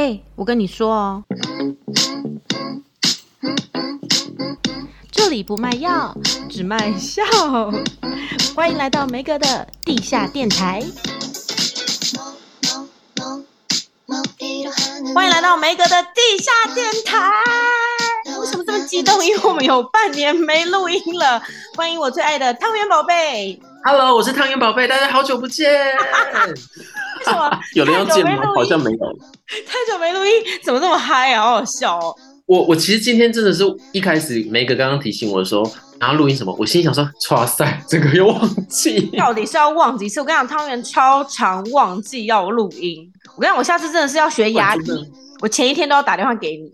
哎，我跟你说哦，这里不卖药，只卖笑。欢迎来到梅哥的地下电台。欢迎来到梅哥的地下电台。为什么这么激动？因为我们有半年没录音了。欢迎我最爱的汤圆宝贝。Hello，我是汤圆宝贝，大家好久不见。有人要见吗？好像没有。太久没录音，怎么这么嗨啊？好好笑哦！我我其实今天真的是一开始梅哥刚刚提醒我的时候，然后录音什么，我心想说，哇塞，这个又忘记。到底是要忘记？是我跟你讲，汤圆超常忘记要录音。我跟你讲，我下次真的是要学牙医，我前一天都要打电话给你。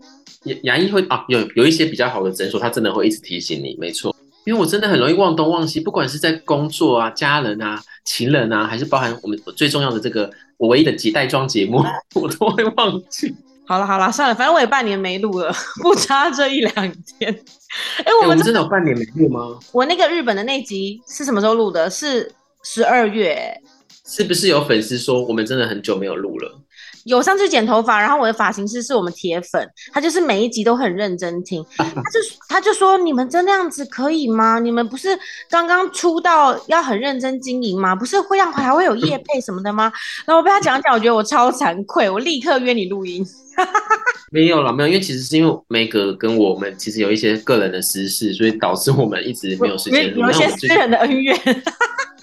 牙牙医会啊，有有一些比较好的诊所，他真的会一直提醒你，没错。因为我真的很容易忘东忘西，不管是在工作啊、家人啊、情人啊，还是包含我们最重要的这个我唯一的几代装节目，我都会忘记。好了好了，算了，反正我也半年没录了，不差这一两天。哎、欸，我们、欸、我们真的有半年没录吗？我那个日本的那集是什么时候录的？是十二月。是不是有粉丝说我们真的很久没有录了？有上次剪头发，然后我的发型师是我们铁粉，他就是每一集都很认真听，他就他就说，你们真那样子可以吗？你们不是刚刚出道要很认真经营吗？不是会让还会有业配什么的吗？然后我被他讲讲，我觉得我超惭愧，我立刻约你录音。没有了，没有，因为其实是因为梅格跟我们其实有一些个人的私事，所以导致我们一直没有时间录。有一些私人的恩怨。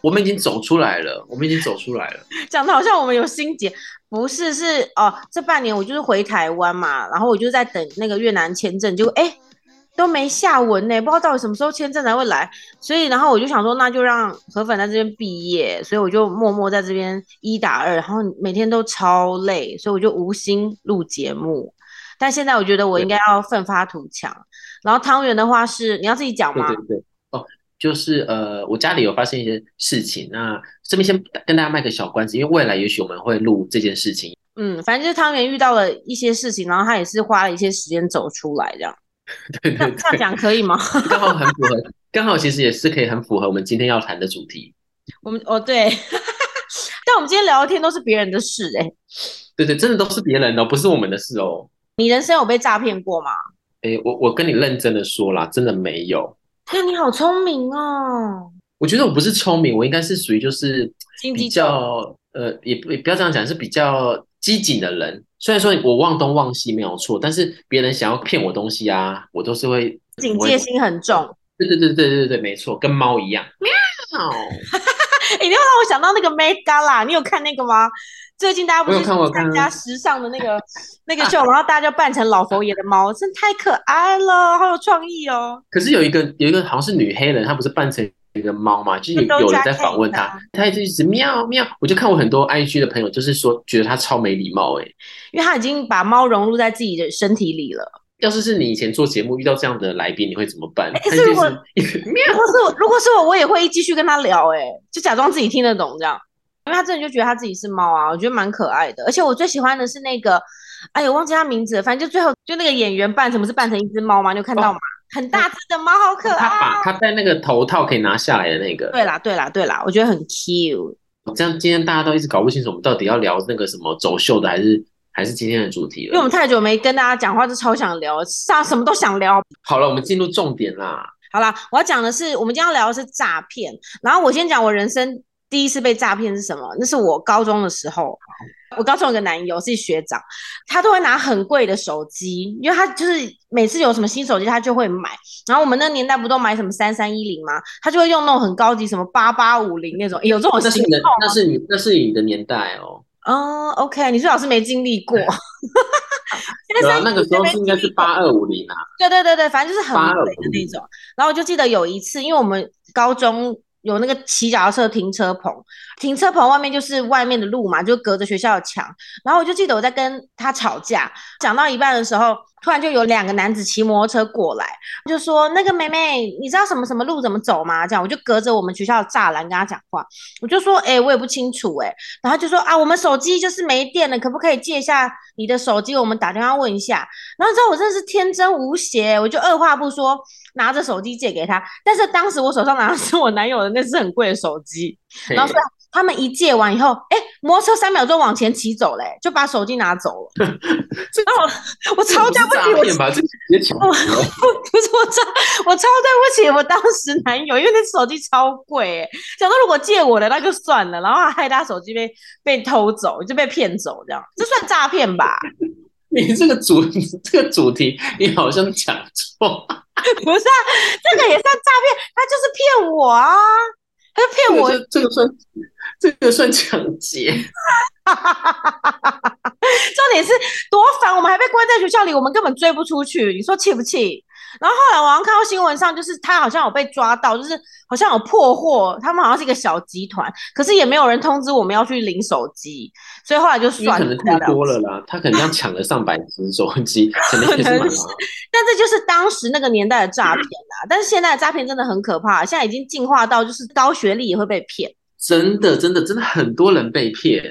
我们已经走出来了，我们已经走出来了。讲的好像我们有心结，不是，是哦，这半年我就是回台湾嘛，然后我就在等那个越南签证，就哎都没下文呢，不知道到底什么时候签证才会来。所以，然后我就想说，那就让河粉在这边毕业，所以我就默默在这边一打二，然后每天都超累，所以我就无心录节目。但现在我觉得我应该要奋发图强。然后汤圆的话是你要自己讲吗？对对对。就是呃，我家里有发生一些事情，那这边先跟大家卖个小关子，因为未来也许我们会录这件事情。嗯，反正就是汤圆遇到了一些事情，然后他也是花了一些时间走出来，这样。对对对，这样讲可以吗？刚好很符合，刚好其实也是可以很符合我们今天要谈的主题。我们哦对，但我们今天聊的天都是别人的事哎、欸。对对，真的都是别人的，不是我们的事哦。你人生有被诈骗过吗？哎，我我跟你认真的说啦，真的没有。那你好聪明哦！我觉得我不是聪明，我应该是属于就是比较呃，也不也不要这样讲，是比较机警的人。虽然说我忘东忘西没有错，但是别人想要骗我东西啊，我都是会警戒心很重。对对对对对对没错，跟猫一样。喵！一定要让我想到那个 Met Gala，你有看那个吗？最近大家不是参加时尚的那个 那个秀，然后大家就扮成老佛爷的猫，真太可爱了，好有创意哦。可是有一个有一个好像是女黑人，她不是扮成一个猫嘛？就是有人在访问她，她就一直喵喵。我就看我很多 IG 的朋友，就是说觉得她超没礼貌哎，因为她已经把猫融入在自己的身体里了。要是是你以前做节目遇到这样的来宾，你会怎么办？可是如果如果是我，如果是我，我也会继续跟他聊哎，就假装自己听得懂这样。因为他真的就觉得他自己是猫啊，我觉得蛮可爱的。而且我最喜欢的是那个，哎呦，忘记他名字了。反正就最后就那个演员扮什么是扮成一只猫吗？你有看到吗？哦、很大只的猫，好可爱。他把他戴那个头套可以拿下来的那个。对啦，对啦，对啦，我觉得很 cute。这样今天大家都一直搞不清楚，我们到底要聊那个什么走秀的，还是还是今天的主题了？因为我们太久没跟大家讲话，就超想聊，啥什么都想聊。好了，我们进入重点啦。好啦，我要讲的是，我们今天要聊的是诈骗。然后我先讲我人生。第一次被诈骗是什么？那是我高中的时候，我高中有个男友是学长，他都会拿很贵的手机，因为他就是每次有什么新手机，他就会买。然后我们那年代不都买什么三三一零吗？他就会用那种很高级，什么八八五零那种，有这种型号。那是你，那是你的年代哦。哦、oh，OK，你最好是没经历过。对啊，那个时候是应该是八二五零啊。对对对对，反正就是很贵的那种。然后我就记得有一次，因为我们高中。有那个骑脚踏车停车棚，停车棚外面就是外面的路嘛，就隔着学校的墙。然后我就记得我在跟他吵架，讲到一半的时候，突然就有两个男子骑摩托车过来，就说：“那个妹妹，你知道什么什么路怎么走吗？”这样我就隔着我们学校的栅栏跟他讲话，我就说：“哎、欸，我也不清楚哎、欸。”然后就说：“啊，我们手机就是没电了，可不可以借一下你的手机？我们打电话问一下。”然后你知道我真的是天真无邪，我就二话不说。拿着手机借给他，但是当时我手上拿的是我男友的那只很贵的手机，然后所以他们一借完以后，哎，摩托车三秒钟往前骑走嘞，就把手机拿走了。然后我，我超对不起，我 不是我超我超对不起我当时男友，因为那手机超贵哎，想说如果借我的那就算了，然后还害他手机被被偷走，就被骗走这样，这算诈骗吧？你这个主这个主题，你好像讲错。不是啊，这个也算诈骗，他就是骗我啊，他就骗我。这个算这个算抢劫。重点是多烦，我们还被关在学校里，我们根本追不出去，你说气不气？然后后来我好像看到新闻上，就是他好像有被抓到，就是好像有破获，他们好像是一个小集团，可是也没有人通知我们要去领手机，所以后来就算了。可能太多了啦，他可能要抢了上百只手机，可能是。但这就是当时那个年代的诈骗啦！但是现在的诈骗真的很可怕，现在已经进化到就是高学历也会被骗。真的，真的，真的很多人被骗。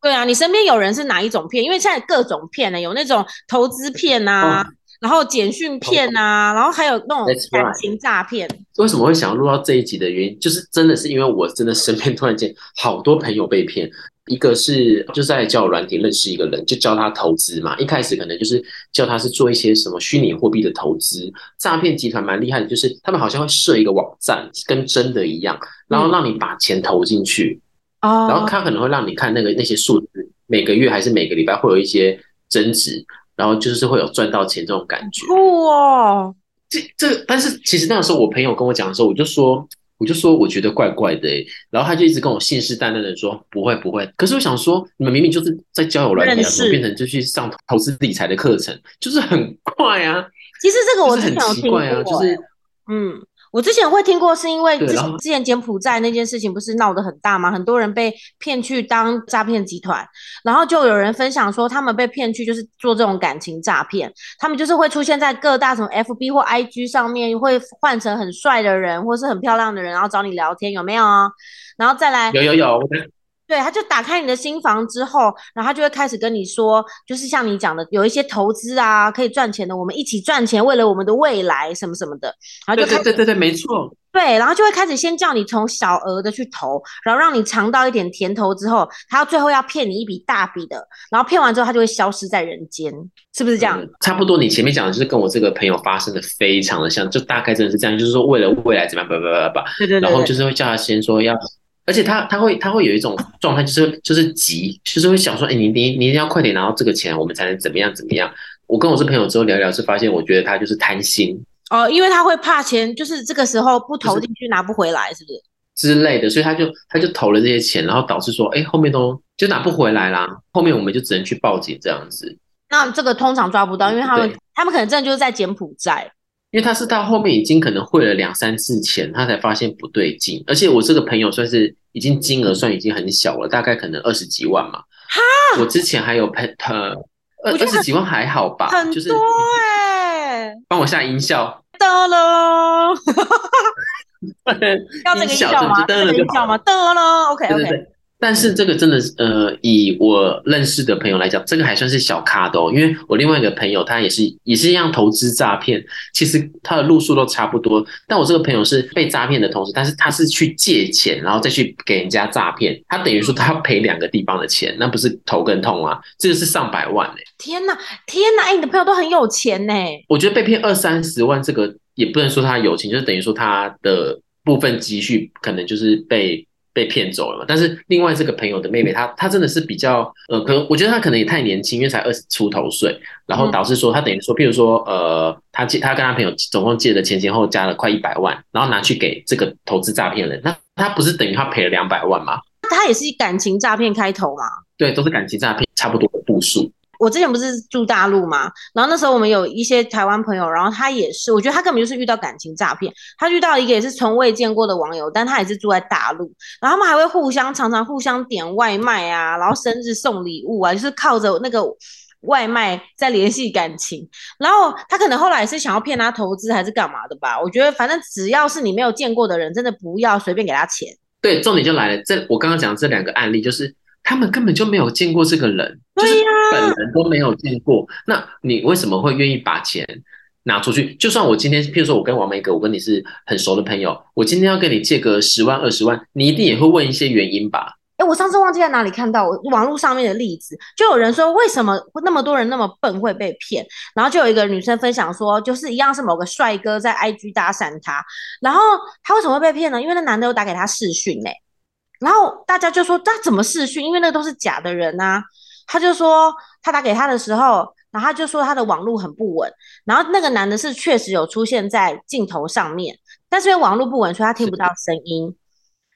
对啊，你身边有人是哪一种骗？因为现在各种骗呢，有那种投资骗啊。哦然后简讯骗啊，然后还有那种感情诈骗。为什么会想要录到这一集的原因，就是真的是因为我真的身边突然间好多朋友被骗。一个是就在交友软体认识一个人，就教他投资嘛。一开始可能就是教他是做一些什么虚拟货币的投资。诈骗集团蛮厉害的，就是他们好像会设一个网站，跟真的一样，然后让你把钱投进去，哦，然后他可能会让你看那个那些数字，每个月还是每个礼拜会有一些增值。然后就是会有赚到钱这种感觉。哇，这这，但是其实那个时候我朋友跟我讲的时候，我就说，我就说我觉得怪怪的。然后他就一直跟我信誓旦旦的说不会不会。可是我想说，你们明明就是在交友软件，怎么变成就去上投资理财的课程，就是很怪啊。其实这个我很奇怪啊，就是嗯。我之前会听过，是因为之前之前柬埔寨那件事情不是闹得很大吗？很多人被骗去当诈骗集团，然后就有人分享说，他们被骗去就是做这种感情诈骗，他们就是会出现在各大什么 FB 或 IG 上面，会换成很帅的人或是很漂亮的人，然后找你聊天，有没有？然后再来，有有有。对，他就打开你的心房之后，然后他就会开始跟你说，就是像你讲的，有一些投资啊，可以赚钱的，我们一起赚钱，为了我们的未来什么什么的，然后就开对对对对对，没错，对，然后就会开始先叫你从小额的去投，然后让你尝到一点甜头之后，他要最后要骗你一笔大笔的，然后骗完之后他就会消失在人间，是不是这样？嗯，差不多，你前面讲的就是跟我这个朋友发生的非常的像，就大概真的是这样，就是说为了未来怎么样，叭叭叭叭，对对对，然后就是会叫他先说要。而且他他会他会有一种状态，就是就是急，就是会想说，哎，你你你一定要快点拿到这个钱，我们才能怎么样怎么样。我跟我这朋友之后聊聊，是发现我觉得他就是贪心哦，因为他会怕钱，就是这个时候不投进去拿不回来，是不是之类的？所以他就他就投了这些钱，然后导致说，哎，后面都就拿不回来啦。后面我们就只能去报警这样子。那这个通常抓不到，因为他们他们可能真的就是在柬埔寨。因为他是到后面已经可能汇了两三次钱，他才发现不对劲。而且我这个朋友算是已经金额算已经很小了，大概可能二十几万嘛。哈，我之前还有朋他二二十几万还好吧？很多哎、欸，帮我下音效。得了，要这个音效吗？这个音效吗？得了，OK OK。但是这个真的是，呃，以我认识的朋友来讲，这个还算是小咖的哦。因为我另外一个朋友，他也是也是一样投资诈骗，其实他的路数都差不多。但我这个朋友是被诈骗的同时，但是他是去借钱，然后再去给人家诈骗。他等于说他要赔两个地方的钱，那不是头更痛啊？这个是上百万哎！天哪，天哪！哎，你的朋友都很有钱呢。我觉得被骗二三十万，这个也不能说他有钱，就是等于说他的部分积蓄可能就是被。被骗走了嘛？但是另外这个朋友的妹妹，她她真的是比较呃，可能我觉得她可能也太年轻，因为才二十出头岁，然后导致说她等于说，譬如说呃，她借她跟她朋友总共借的前前后加了快一百万，然后拿去给这个投资诈骗人，那她不是等于她赔了两百万吗？她也是以感情诈骗开头嘛？对，都是感情诈骗，差不多的步数。我之前不是住大陆嘛，然后那时候我们有一些台湾朋友，然后他也是，我觉得他根本就是遇到感情诈骗。他遇到一个也是从未见过的网友，但他也是住在大陆，然后他们还会互相常常互相点外卖啊，然后生日送礼物啊，就是靠着那个外卖在联系感情。然后他可能后来是想要骗他投资还是干嘛的吧？我觉得反正只要是你没有见过的人，真的不要随便给他钱。对，重点就来了，这我刚刚讲的这两个案例就是。他们根本就没有见过这个人，就是本人都没有见过。那你为什么会愿意把钱拿出去？就算我今天，譬如说我跟王梅哥，我跟你是很熟的朋友，我今天要跟你借个十万二十万，你一定也会问一些原因吧？哎，我上次忘记在哪里看到我网络上面的例子，就有人说为什么那么多人那么笨会被骗，然后就有一个女生分享说，就是一样是某个帅哥在 IG 搭讪她，然后他为什么会被骗呢？因为那男的有打给她视讯呢，然后大家就说他怎么视讯？因为那都是假的人啊，他就说他打给他的时候。然后他就说他的网络很不稳，然后那个男的是确实有出现在镜头上面，但是因为网络不稳，所以他听不到声音。是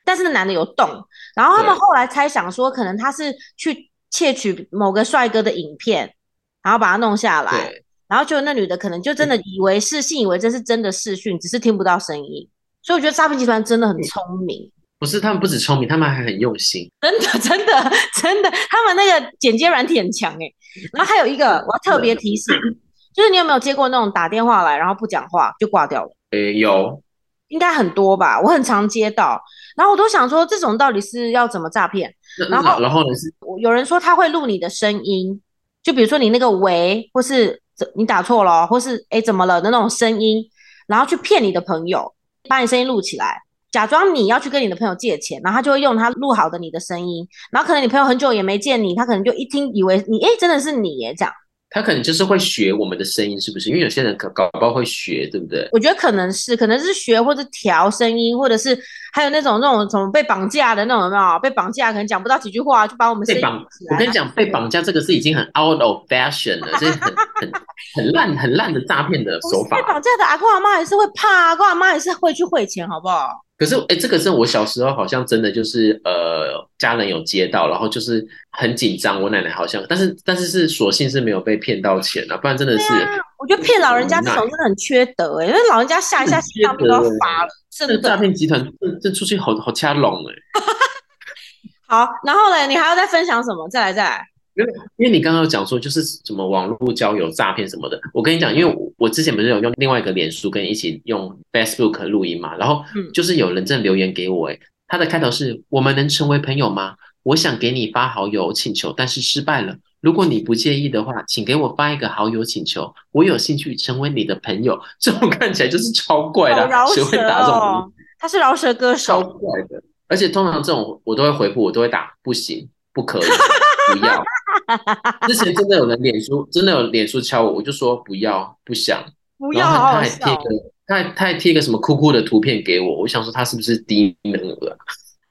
但是那男的有动，然后他们后来猜想说，可能他是去窃取某个帅哥的影片，然后把他弄下来，对然后就那女的可能就真的以为是信以为真是真的视讯，只是听不到声音。所以我觉得诈骗集团真的很聪明。不是，他们不止聪明，他们还很用心。真的，真的，真的，他们那个剪接软体很强哎。然后还有一个，我要特别提醒，就是你有没有接过那种打电话来，然后不讲话就挂掉了？诶，有，应该很多吧？我很常接到，然后我都想说，这种到底是要怎么诈骗？然后，然后呢是，有人说他会录你的声音，就比如说你那个喂，或是你打错了，或是诶怎么了的那种声音，然后去骗你的朋友，把你声音录起来。假装你要去跟你的朋友借钱，然后他就会用他录好的你的声音，然后可能你朋友很久也没见你，他可能就一听以为你，哎，真的是你耶，这样。他可能就是会学我们的声音，是不是？因为有些人可搞不好会学，对不对？我觉得可能是，可能是学或者调声音，或者是还有那种那种什么被绑架的那种，有没有？被绑架可能讲不到几句话就把我们声音绑。我跟你讲，被绑架这个是已经很 out of fashion 了，这是很很很烂很烂的诈骗的手法。被绑架的阿公阿妈还是会怕，阿公阿妈还是会去汇钱，好不好？可是，哎、欸，这个是我小时候好像真的就是，呃，家人有接到，然后就是很紧张。我奶奶好像，但是但是是所幸是没有被骗到钱啊，不然真的是。啊、我觉得骗老人家这种真的很缺德哎、欸，因为老人家吓一下心脏都要发了。真的诈骗集团这这出去好好掐拢哎。好，然后呢，你还要再分享什么？再来再来。因为因为你刚刚有讲说就是什么网络交友诈骗什么的，我跟你讲，因为我，之前不是有用另外一个脸书跟你一起用 Facebook 录音嘛，然后就是有人正留言给我，诶，他的开头是我们能成为朋友吗？我想给你发好友请求，但是失败了。如果你不介意的话，请给我发一个好友请求，我有兴趣成为你的朋友。这种看起来就是超怪的，谁会打这种？他是饶舌歌手，超怪的。而且通常这种我都会回复，我都会打不行，不可以，不要。之前真的有人脸书，真的有脸书敲我，我就说不要，不想，不要，他还贴个，他还他还贴个什么酷酷的图片给我，我想说他是不是低能了？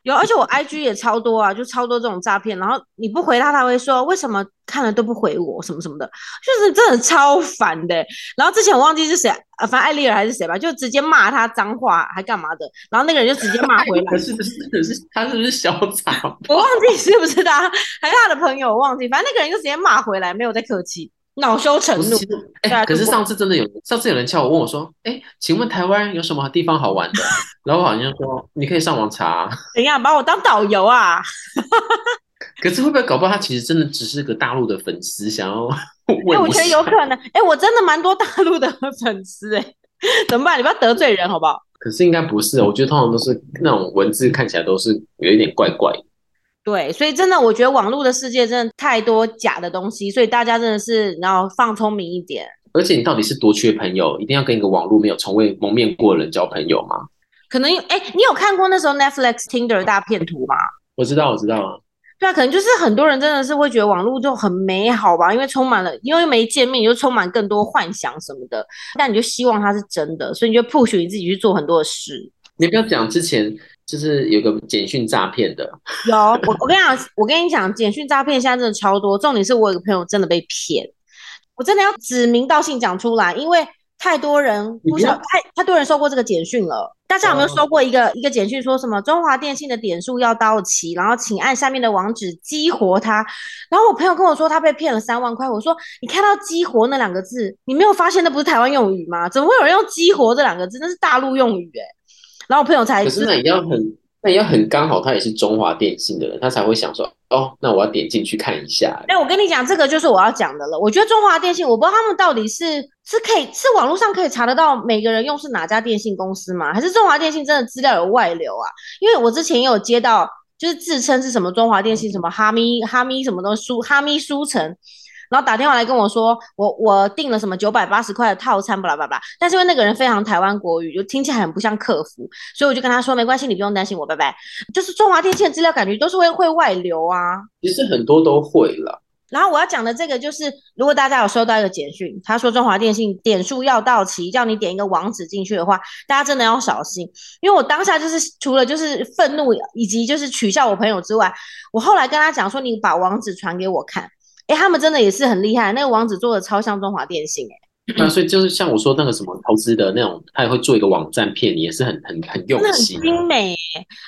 有，而且我 IG 也超多啊，就超多这种诈骗，然后你不回他，他会说为什么看了都不回我，什么什么的，就是真的超烦的。然后之前我忘记是谁，呃，反正艾丽尔还是谁吧，就直接骂他脏话，还干嘛的，然后那个人就直接骂回来。可是不是，是他是不是嚣张？我忘记是不是他，还是他的朋友，我忘记，反正那个人就直接骂回来，没有再客气。恼羞成怒，哎、欸，可是上次真的有，上次有人敲我问我说，哎、欸，请问台湾有什么地方好玩的？然后我好像说，你可以上网查、啊。怎样把我当导游啊？可是会不会搞不好他其实真的只是个大陆的粉丝，想要 问？哎、欸，我觉得有可能。哎、欸，我真的蛮多大陆的粉丝，哎，怎么办？你不要得罪人好不好？可是应该不是，我觉得通常都是那种文字看起来都是有一点怪怪的。对，所以真的，我觉得网络的世界真的太多假的东西，所以大家真的是然后放聪明一点。而且你到底是多缺朋友，一定要跟一个网络没有从未蒙面过的人交朋友吗？可能，哎，你有看过那时候 Netflix Tinder 大片图吗？我知道，我知道啊。对啊，可能就是很多人真的是会觉得网络就很美好吧，因为充满了，因为没见面，你就充满更多幻想什么的，但你就希望它是真的，所以你就 push 你自己去做很多的事。你不要讲之前。就是有个简讯诈骗的，有我我跟你讲，我跟你讲，简讯诈骗现在真的超多。重点是我有个朋友真的被骗，我真的要指名道姓讲出来，因为太多人不晓太太多人收过这个简讯了。大家有没有收过一个、哦、一个简讯，说什么中华电信的点数要到期，然后请按下面的网址激活它。然后我朋友跟我说他被骗了三万块，我说你看到激活那两个字，你没有发现那不是台湾用语吗？怎么会有人用激活这两个字？那是大陆用语诶、欸然后我朋友才可是那也要很，那也要很刚好，他也是中华电信的人，他才会想说，哦，那我要点进去看一下。哎，我跟你讲，这个就是我要讲的了。我觉得中华电信，我不知道他们到底是是可以是网络上可以查得到每个人用是哪家电信公司吗？还是中华电信真的资料有外流啊？因为我之前也有接到，就是自称是什么中华电信什么哈咪哈咪什么东西书哈咪书城。然后打电话来跟我说，我我订了什么九百八十块的套餐，巴拉巴拉。但是因为那个人非常台湾国语，就听起来很不像客服，所以我就跟他说没关系，你不用担心我，拜拜。就是中华电信的资料感觉都是会会外流啊，其实很多都会了。然后我要讲的这个就是，如果大家有收到一个简讯，他说中华电信点数要到期，叫你点一个网址进去的话，大家真的要小心。因为我当下就是除了就是愤怒以及就是取笑我朋友之外，我后来跟他讲说，你把网址传给我看，诶，他们真的也是很厉害，那个网址做的超像中华电信诶。那所以就是像我说那个什么投资的那种，他也会做一个网站骗你，也是很很很用心，很精美。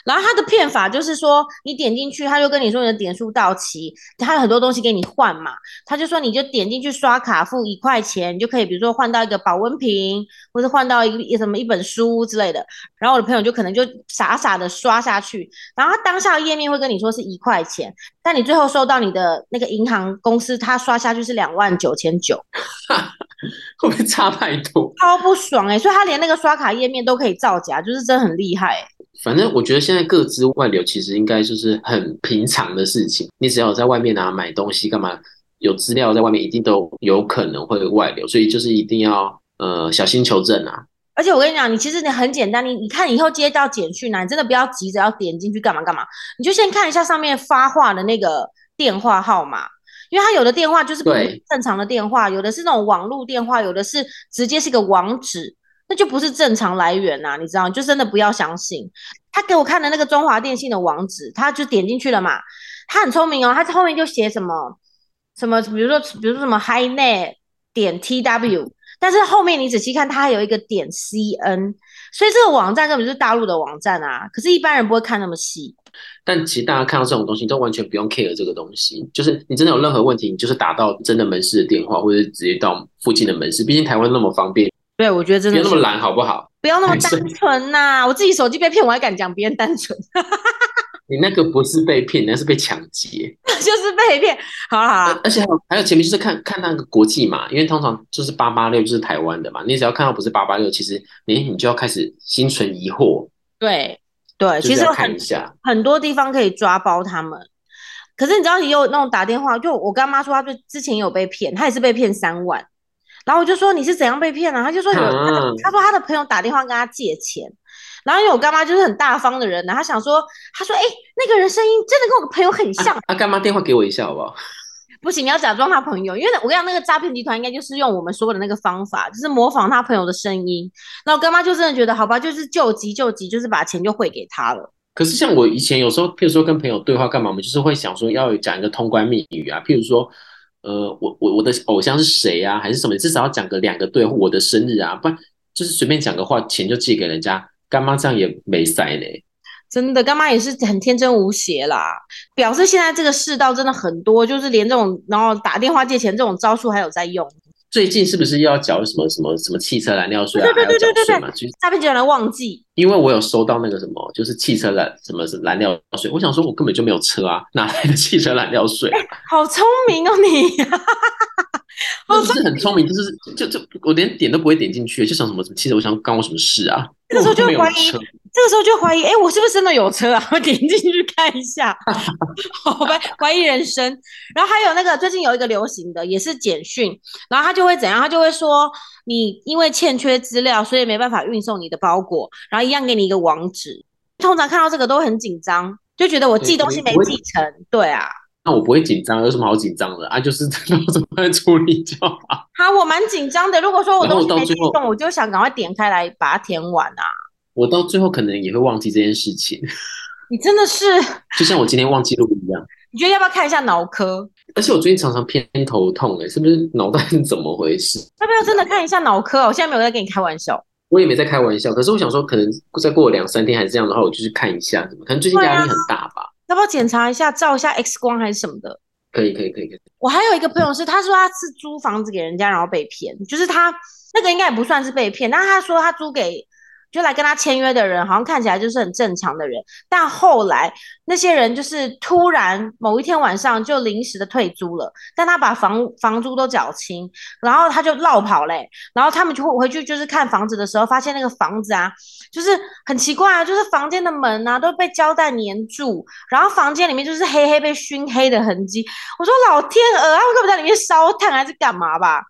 然后他的骗法就是说，你点进去，他就跟你说你的点数到期，他有很多东西给你换嘛。他就说你就点进去刷卡付一块钱，你就可以比如说换到一个保温瓶，或者换到一个什么一本书之类的。然后我的朋友就可能就傻傻的刷下去，然后他当下的页面会跟你说是一块钱，但你最后收到你的那个银行公司，他刷下去是两万九千九。会不会差太多？超不爽哎、欸！所以他连那个刷卡页面都可以造假，就是真的很厉害、欸。反正我觉得现在各资外流其实应该就是很平常的事情。你只要在外面啊买东西干嘛，有资料在外面一定都有可能会外流，所以就是一定要呃小心求证啊。而且我跟你讲，你其实你很简单，你你看以后接到简讯啊，你真的不要急着要点进去干嘛干嘛，你就先看一下上面发话的那个电话号码。因为他有的电话就是不正常的电话，有的是那种网络电话，有的是直接是一个网址，那就不是正常来源呐，你知道？就真的不要相信。他给我看的那个中华电信的网址，他就点进去了嘛。他很聪明哦，他在后面就写什么什么，比如说比如说什么 HiNet 点 TW，但是后面你仔细看，它还有一个点 CN，所以这个网站根本就是大陆的网站啊。可是，一般人不会看那么细。但其实大家看到这种东西都完全不用 care 这个东西，就是你真的有任何问题，你就是打到真的门市的电话，或者直接到附近的门市。毕竟台湾那么方便，对，我觉得真的不要那么懒，好不好？不要那么 单纯呐、啊！我自己手机被骗，我还敢讲别人单纯？你那个不是被骗，那是被抢劫，就是被骗。好了好了，而且还有还有前面就是看看那个国际嘛，因为通常就是八八六就是台湾的嘛，你只要看到不是八八六，其实你你就要开始心存疑惑。对。对，其实很很多地方可以抓包他们，可是你知道，你有那种打电话，就我干妈说，她就之前有被骗，她也是被骗三万，然后我就说你是怎样被骗啊？她就说有，嗯、她说她的朋友打电话跟她借钱，然后因为我干妈就是很大方的人呢，她想说，她说哎、欸，那个人声音真的跟我朋友很像，啊，干妈电话给我一下好不好？不行，你要假装他朋友，因为我跟你讲，那个诈骗集团应该就是用我们说的那个方法，就是模仿他朋友的声音。那我干妈就真的觉得，好吧，就是救急救急，就是把钱就汇给他了。可是像我以前有时候，譬如说跟朋友对话干嘛，我们就是会想说要讲一个通关密语啊，譬如说，呃，我我我的偶像是谁啊，还是什么，至少要讲个两个对，我的生日啊，不然就是随便讲个话，钱就寄给人家。干妈这样也没塞呢。真的，干妈也是很天真无邪啦，表示现在这个世道真的很多，就是连这种然后打电话借钱这种招数还有在用。最近是不是又要缴什么什么什么汽车燃料税啊？对对对对对，诈骗集团忘记。因为我有收到那个什么，就是汽车燃什么是燃料税，我想说我根本就没有车啊，哪来的汽车燃料税？欸，好聪明哦你！不是很聪明，就是就就我连点都不会点进去，就想什么什么汽车，我想干我什么事啊？这个时候就怀疑，这个时候就怀疑，哎，我是不是真的有车啊？我 点进去看一下，好吧，怀疑人生。然后还有那个最近有一个流行的，也是简讯，然后他就会怎样？他就会说你因为欠缺资料，所以没办法运送你的包裹，然后一样给你一个网址。通常看到这个都很紧张，就觉得我寄东西没寄成。对啊，那我不会紧张，有什么好紧张的啊？就是怎么怎么来处理就好。好，我蛮紧张的。如果说我东西没寄送，我就想赶快点开来把它填完啊。我到最后可能也会忘记这件事情。你真的是，就像我今天忘记录一样。你觉得要不要看一下脑科？而且我最近常常偏头痛，哎，是不是脑袋是怎么回事？要不要真的看一下脑科？我现在没有在跟你开玩笑。我也没在开玩笑，可是我想说，可能再过两三天还是这样的话，我就去看一下？可能最近压力很大吧？要不要检查一下，照一下 X 光还是什么的？可以，可以，可以，可以。我还有一个朋友是，他说他是租房子给人家，然后被骗，就是他那个应该也不算是被骗，但是他说他租给就来跟他签约的人，好像看起来就是很正常的人，但后来那些人就是突然某一天晚上就临时的退租了，但他把房房租都缴清，然后他就落跑嘞、然后他们就会回去就是看房子的时候，发现那个房子啊，就是很奇怪啊，就是房间的门啊都被胶带粘住，然后房间里面就是黑黑被熏黑的痕迹。我说老天鹅，他会不会在里面烧炭还是干嘛吧？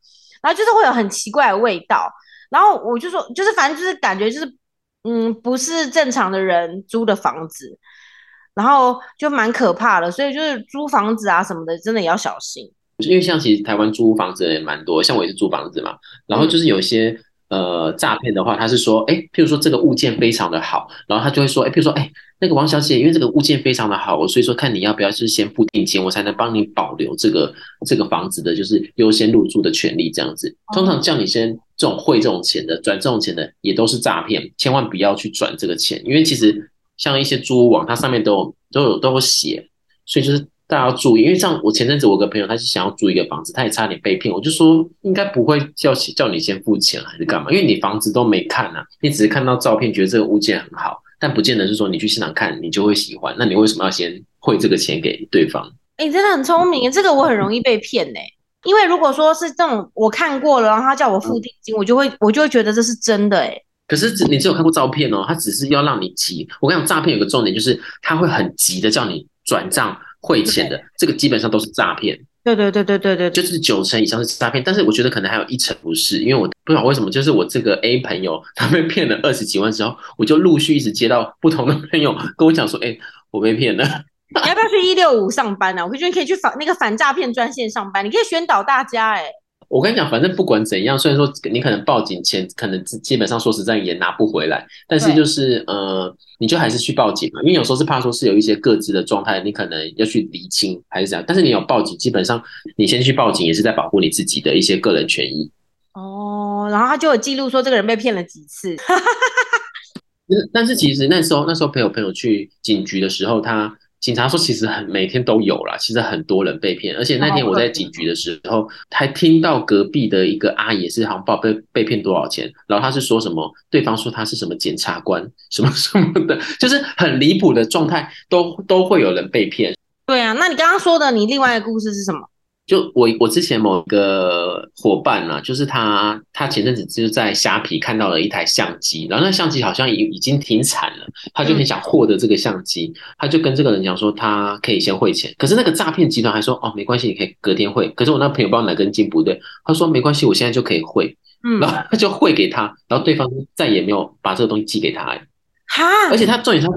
然后就是会有很奇怪的味道。然后我就说，就是反正就是感觉就是，嗯，不是正常的人租的房子，然后就蛮可怕的，所以就是租房子啊什么的，真的也要小心。因为像其实台湾租房子的也蛮多，像我也是租房子嘛，然后就是有些、嗯、呃诈骗的话，他是说，哎，譬如说这个物件非常的好，然后他就会说，哎，譬如说，哎。那个王小姐，因为这个物件非常的好，我所以说看你要不要是先付定金，我才能帮你保留这个这个房子的，就是优先入住的权利这样子。通常叫你先这种汇这种钱的，转这种钱的，也都是诈骗，千万不要去转这个钱，因为其实像一些租屋网，它上面都有都有都有写，所以就是大家要注意。因为像我前阵子我有个朋友，他是想要租一个房子，他也差点被骗，我就说应该不会叫叫你先付钱还是干嘛？因为你房子都没看啊，你只是看到照片，觉得这个物件很好。但不见得是说你去现场看你就会喜欢，那你为什么要先汇这个钱给对方？哎、欸，真的很聪明，这个我很容易被骗呢。因为如果说是这种我看过了，然后他叫我付定金，嗯、我就会我就会觉得这是真的哎。可是只你只有看过照片哦，他只是要让你急。我跟你讲，诈骗有个重点就是他会很急的叫你转账汇钱的，这个基本上都是诈骗。对对对对对对，就是九成以上是诈骗，但是我觉得可能还有一成不是，因为我不知道为什么，就是我这个 A 朋友他被骗了二十几万之后，我就陆续一直接到不同的朋友跟我讲说，哎，我被骗了。你要不要去一六五上班呢？啊？我觉得你可以去反那个反诈骗专线上班，你可以宣导大家，欸，哎。我跟你讲，反正不管怎样，虽然说你可能报警前可能基本上说实在也拿不回来，但是就是呃，你就还是去报警嘛，因为有时候是怕说是有一些各自的状态，你可能要去厘清还是怎样。但是你有报警，基本上你先去报警也是在保护你自己的一些个人权益。哦，然后他就有记录说这个人被骗了几次。但是其实那时候那时候陪我朋友去警局的时候，他。警察说，其实很每天都有啦，其实很多人被骗，而且那天我在警局的时候，还听到隔壁的一个阿姨是好像报被被骗多少钱，然后他是说什么，对方说他是什么检察官，什么什么的，就是很离谱的状态，都都会有人被骗。对啊，那你刚刚说的，你另外一个故事是什么？就我我之前某个伙伴呢、啊，就是他他前阵子就是在虾皮看到了一台相机，然后那相机好像已已经停产了，他就很想获得这个相机，他就跟这个人讲说他可以先汇钱，可是那个诈骗集团还说哦没关系，你可以隔天汇，可是我那朋友不知道哪根筋不对，他说没关系，我现在就可以汇，嗯，然后他就汇给他，然后对方再也没有把这个东西寄给他，哈，而且他重点他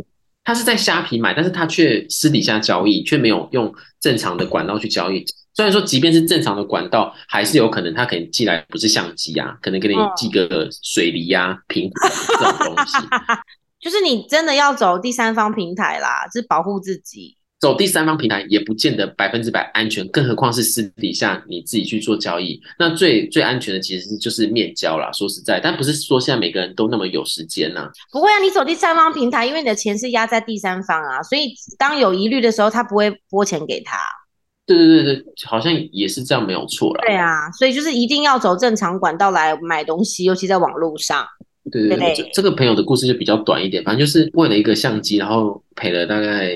他是在虾皮买，但是他却私底下交易，却没有用正常的管道去交易。虽然说，即便是正常的管道，还是有可能他可能寄来不是相机啊，可能给你寄个水梨呀、啊、苹果这种东西。就是你真的要走第三方平台啦，是保护自己。走第三方平台也不见得百分之百安全，更何况是私底下你自己去做交易。那最最安全的其实就是面交啦。说实在，但不是说现在每个人都那么有时间呐、啊。不会啊，你走第三方平台，因为你的钱是压在第三方啊，所以当有疑虑的时候，他不会拨钱给他。对对对对，好像也是这样，没有错啦。对啊，所以就是一定要走正常管道来买东西，尤其在网络上。对对对，这这个朋友的故事就比较短一点，反正就是为了一个相机，然后赔了大概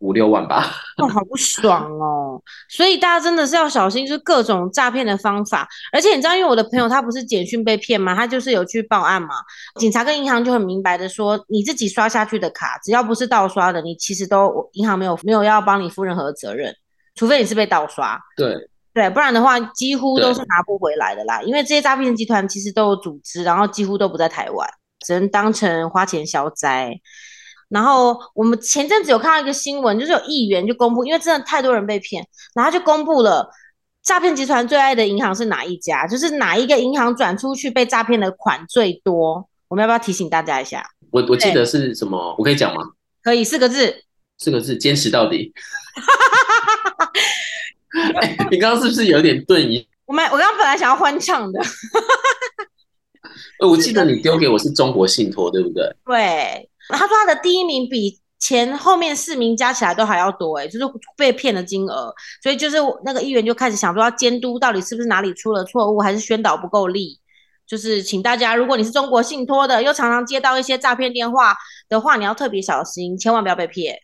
五六万吧。哦，好不爽哦！所以大家真的是要小心，就是各种诈骗的方法。而且你知道，因为我的朋友他不是简讯被骗吗？他就是有去报案嘛。警察跟银行就很明白的说，你自己刷下去的卡，只要不是盗刷的，你其实都银行没有没有要帮你负任何责任。除非你是被盗刷，对对，不然的话几乎都是拿不回来的啦。因为这些诈骗集团其实都有组织，然后几乎都不在台湾，只能当成花钱消灾。然后我们前阵子有看到一个新闻，就是有议员就公布，因为真的太多人被骗，然后就公布了诈骗集团最爱的银行是哪一家，就是哪一个银行转出去被诈骗的款最多。我们要不要提醒大家一下？我我记得是什么？我可以讲吗？可以，四个字。四个字，坚持到底。欸、你刚刚是不是有点顿音？我们我刚刚本来想要欢唱的。我记得你丢给我是中国信托，对不对？对。他说他的第一名比前后面四名加起来都还要多，哎，就是被骗的金额。所以就是那个议员就开始想说，要监督到底是不是哪里出了错误，还是宣导不够力。就是请大家，如果你是中国信托的，又常常接到一些诈骗电话的话，你要特别小心，千万不要被骗。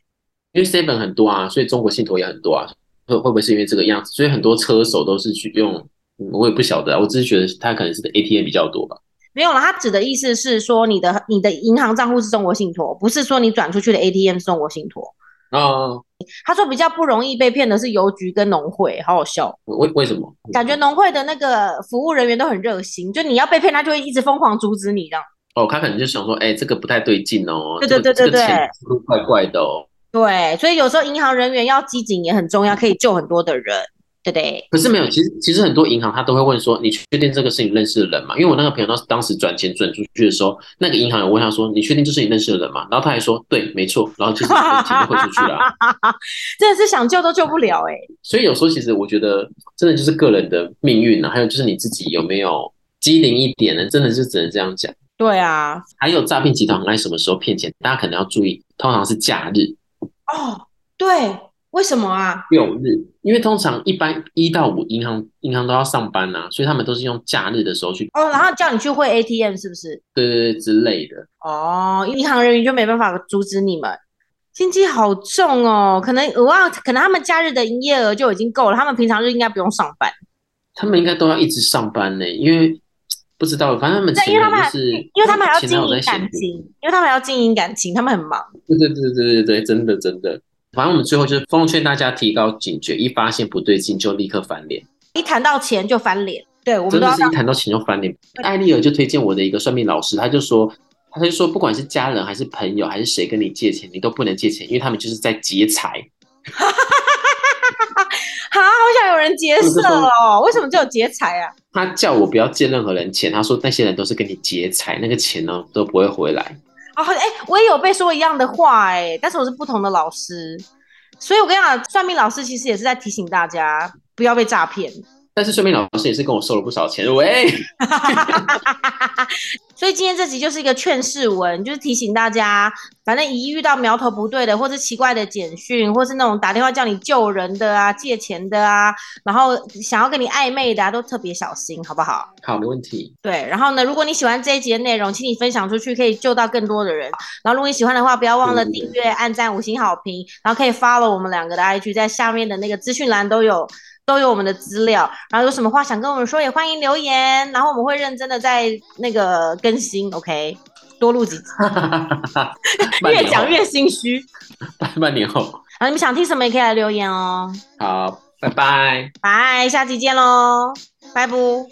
因为 seven 很多啊，所以中国信托也很多啊，会会不会是因为这个样子？所以很多车手都是去用，我也不晓得啊，我只是觉得他可能是 ATM 比较多吧。没有了，他指的意思是说你的你的银行账户是中国信托，不是说你转出去的 ATM 是中国信托。哦，他说比较不容易被骗的是邮局跟农会，好好笑。为为什么？感觉农会的那个服务人员都很热心，就你要被骗，他就会一直疯狂阻止你这样。哦，他可能就想说，哎，这个不太对劲哦，对对对对对，这个、怪怪的哦。对，所以有时候银行人员要机警也很重要，可以救很多的人。对不对，可是没有，其实其实很多银行他都会问说，你确定这个是你认识的人吗？因为我那个朋友当当时转钱转出去的时候，那个银行有问他说，你确定这是你认识的人吗？然后他还说，对，没错，然后就 是钱就汇出去了。真的是想救都救不了哎、欸。所以有时候其实我觉得，真的就是个人的命运啊，还有就是你自己有没有机灵一点呢？真的是只能这样讲。对啊，还有诈骗集团很爱什么时候骗钱？大家可能要注意，通常是假日。哦，对。为什么啊？六日，因为通常一般一到五银行银行都要上班呐、啊，所以他们都是用假日的时候去哦，然后叫你去汇 ATM 是不是？对对对，之类的。哦，银行人员就没办法阻止你们，心机好重哦。可能我忘，可能他们假日的营业额就已经够了，他们平常日应该不用上班。他们应该都要一直上班呢，因为不知道，反正他们因为他们是因为他们还要经营感情，因为他们还要经营感情，他们很忙。对对对对对对，真的真的。反正我们最后就是奉劝大家提高警觉，一发现不对劲就立刻翻脸，一谈到钱就翻脸。对，我们真的是一谈到钱就翻脸。艾丽尔就推荐我的一个算命老师，他就说，他就说，不管是家人还是朋友还是谁跟你借钱，你都不能借钱，因为他们就是在劫财。好，好想有人劫色哦，为什么只有劫财啊？他叫我不要借任何人钱，他说那些人都是跟你劫财，那个钱呢都不会回来。哦，哎、欸，我也有被说一样的话、欸，哎，但是我是不同的老师，所以我跟你讲，算命老师其实也是在提醒大家不要被诈骗。但是顺便老师也是跟我收了不少钱，喂。所以今天这集就是一个劝世文，就是提醒大家，反正一遇到苗头不对的，或是奇怪的简讯，或是那种打电话叫你救人的啊、借钱的啊，然后想要跟你暧昧的啊，都特别小心，好不好？好，没问题。对，然后呢，如果你喜欢这一集的内容，请你分享出去，可以救到更多的人。然后如果你喜欢的话，不要忘了订阅、按赞、五星好评，然后可以 follow 我们两个的 IG，在下面的那个资讯栏都有。都有我们的资料，然后有什么话想跟我们说，也欢迎留言，然后我们会认真的在那个更新，OK，多录几集，越讲越心虚。半年后，啊，你们想听什么也可以来留言哦。好，拜拜，拜，下期见喽，拜不。